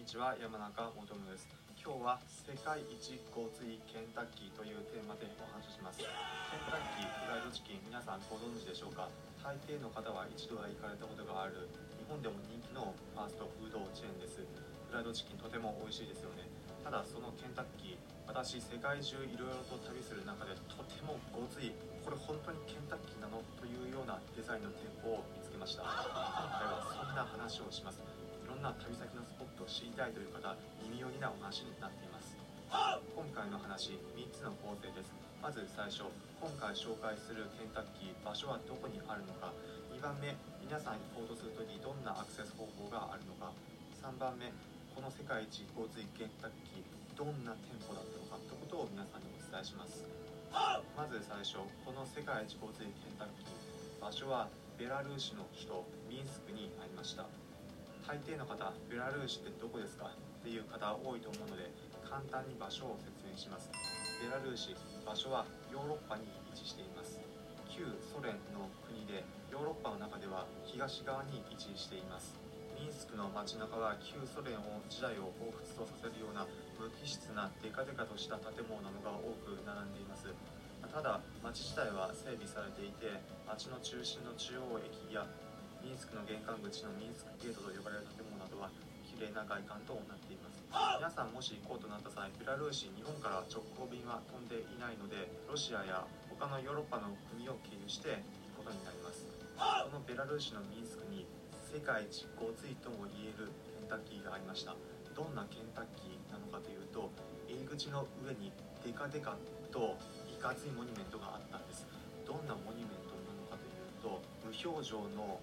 にちは山中元夢です。今日は世界一ごついケンタッキーというテーマでお話しします。ケンタッキーフライドチキン皆さんご存知でしょうか？大抵の方は一度は行かれたことがある。日本でも人気のファーストフードチェーンです。フライドチキンとても美味しいですよね。ただそのケンタッキー私世界中いろいろと旅する中でとてもごついこれ本当にケンタッキーなの？というようなデザインの店舗を見つけました。今回はそんな話をしますんな旅先のスポットを知りたいという方耳寄りなお話になっています。今回の話3つの構成です。まず最初今回紹介するケンタッキー場所はどこにあるのか。2番目皆さん行こうとするときどんなアクセス方法があるのか。3番目この世界一洪水ケンタッキーどんな店舗だったのか。ということを皆さんにお伝えします。まず最初この世界一洪水ケンタッキー場所はベラルーシの首都ミンスクにありました。大抵の方ベラルーシってどこですかっていう方多いと思うので簡単に場所を説明します。ベラルーシ場所はヨーロッパに位置しています。旧ソ連の国でヨーロッパの中では東側に位置しています。ミンスクの街中は旧ソ連を時代を彷彿とさせるような無機質なデカデカとした建物などが多く並んでいます。ただ街自体は整備されていて街の中心の中央駅やミンスクの玄関口のミンスクゲートと呼ばれる綺麗な外観となっています。皆さんもし行こうとなった際ベラルーシ日本から直行便は飛んでいないのでロシアや他のヨーロッパの国を経由して行くことになります。このベラルーシのミンスクに世界一ごついとも言えるケンタッキーがありました。どんなケンタッキーなのかというと入り口の上にデカデカといかついモニュメントがあったんです。どんなモニュメントなのかというと無表情の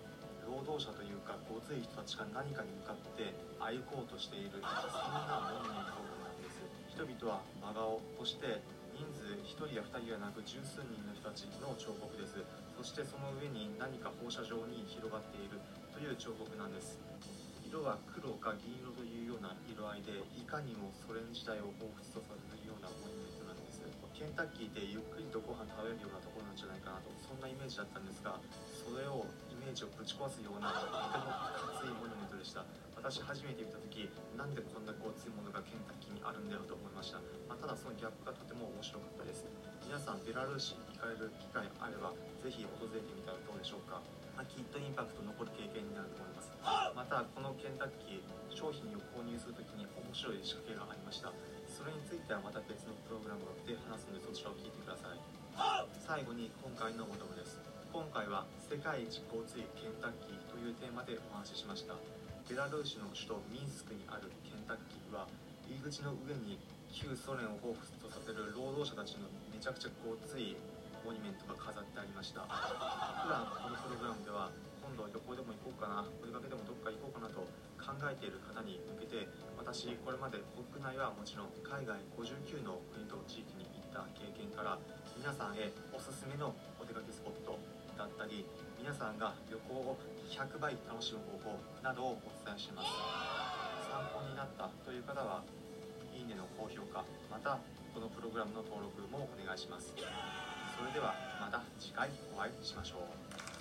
労働者というかごつい人たちが何かに向かって歩こうとしているそんなモニュメントなんです。人々は真顔そして人数1人や2人ではなく十数人の人たちの彫刻です。そしてその上に何か放射状に広がっているという彫刻なんです。色は黒か銀色というような色合いでいかにもソ連時代を彷彿とさせるようなモニュメントなんです。ケンタッキーでゆっくりとご飯食べるようなところなんじゃないかなとそんなイメージだったんですがそれをージをぶち壊すようなとてもいかついモニュメントでした。私初めて見た時なんでこんなごついものがケンタッキーにあるんだよと思いました、まあ、ただそのギャップがとても面白かったです。皆さんベラルーシに行かれる機会あればぜひ訪れてみたらどうでしょうか、まあ、きっとインパクト残る経験になると思います。またこのケンタッキー商品を購入する時に面白い仕掛けがありました。それについてはまた別のプログラムで話すのでそちらを聞いてください。最後に今回のお求めです。今回は世界一交通ケンタッキーというテーマでお話ししました。ベラルーシの首都ミンスクにあるケンタッキーは入り口の上に旧ソ連を彷彿とさせる労働者たちのめちゃくちゃごついモニュメントが飾ってありました。普段このプログラムでは今度旅行でも行こうかなお出かけでもどっか行こうかなと考えている方に向けて私これまで国内はもちろん海外59の国と地域にた経験から皆さんへおすすめのお出かけスポットだったり皆さんが旅行を100倍楽しむ方法などをお伝えします。参考になったという方はいいねの高評価またこのプログラムの登録もお願いします。それではまた次回お会いしましょう。